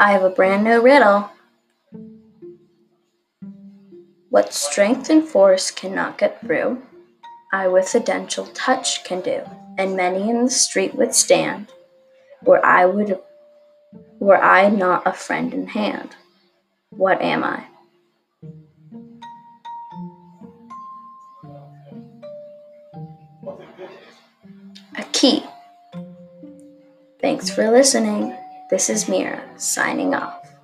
I have a brand new riddle. What strength and force cannot get through, I with a dental touch can do, and many in the street withstand, were I would were I not a friend in hand. What am I? A key. Thanks for listening. This is Mira signing off.